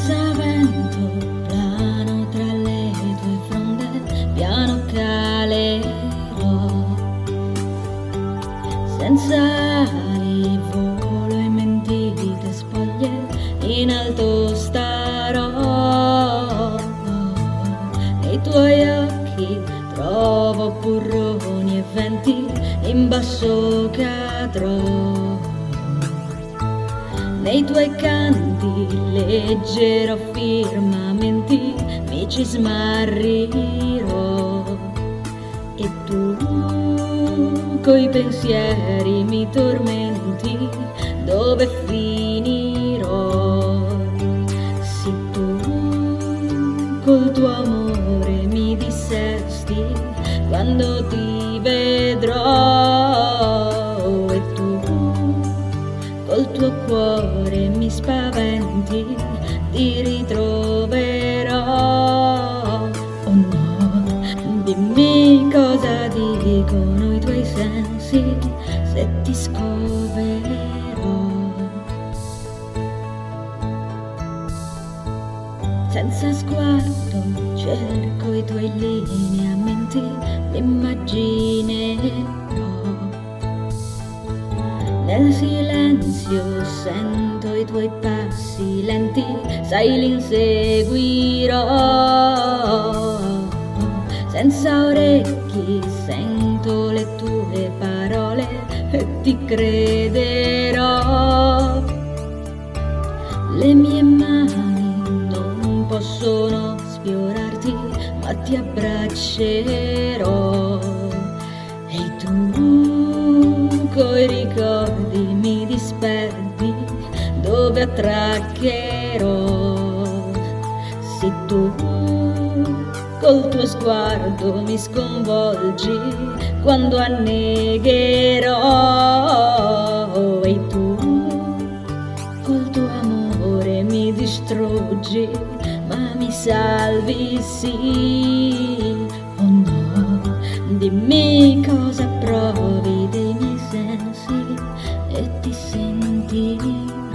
senza vento, plano tra le tue fronde, piano calerò, senza ali, volo e mentite spoglie, in alto starò, nei tuoi occhi trovo burroni e venti, in basso cadrò. Nei tuoi canti leggerò firmamenti, mi ci smarrirò. E tu, coi pensieri mi tormenti, dove finirò? Se tu, col tuo amore mi dissesti, quando ti vedrò. Ritroverò. Oh no, dimmi cosa dicono i tuoi sensi se ti scoverò. Senza sguardo cerco i tuoi lineamenti, l'immaginerò. Silenzio sento i tuoi passi lenti, sai li inseguirò. Senza orecchi sento le tue parole e ti crederò. Le mie mani non possono sfiorarti, ma ti abbraccerò. E tu coi ricordi attraccherò? Se tu col tuo sguardo mi sconvolgi, quando annegherò. E tu col tuo amore mi distruggi, ma mi salvi sì. Oh no, dimmi cosa provi dei miei sensi e ti sentirò.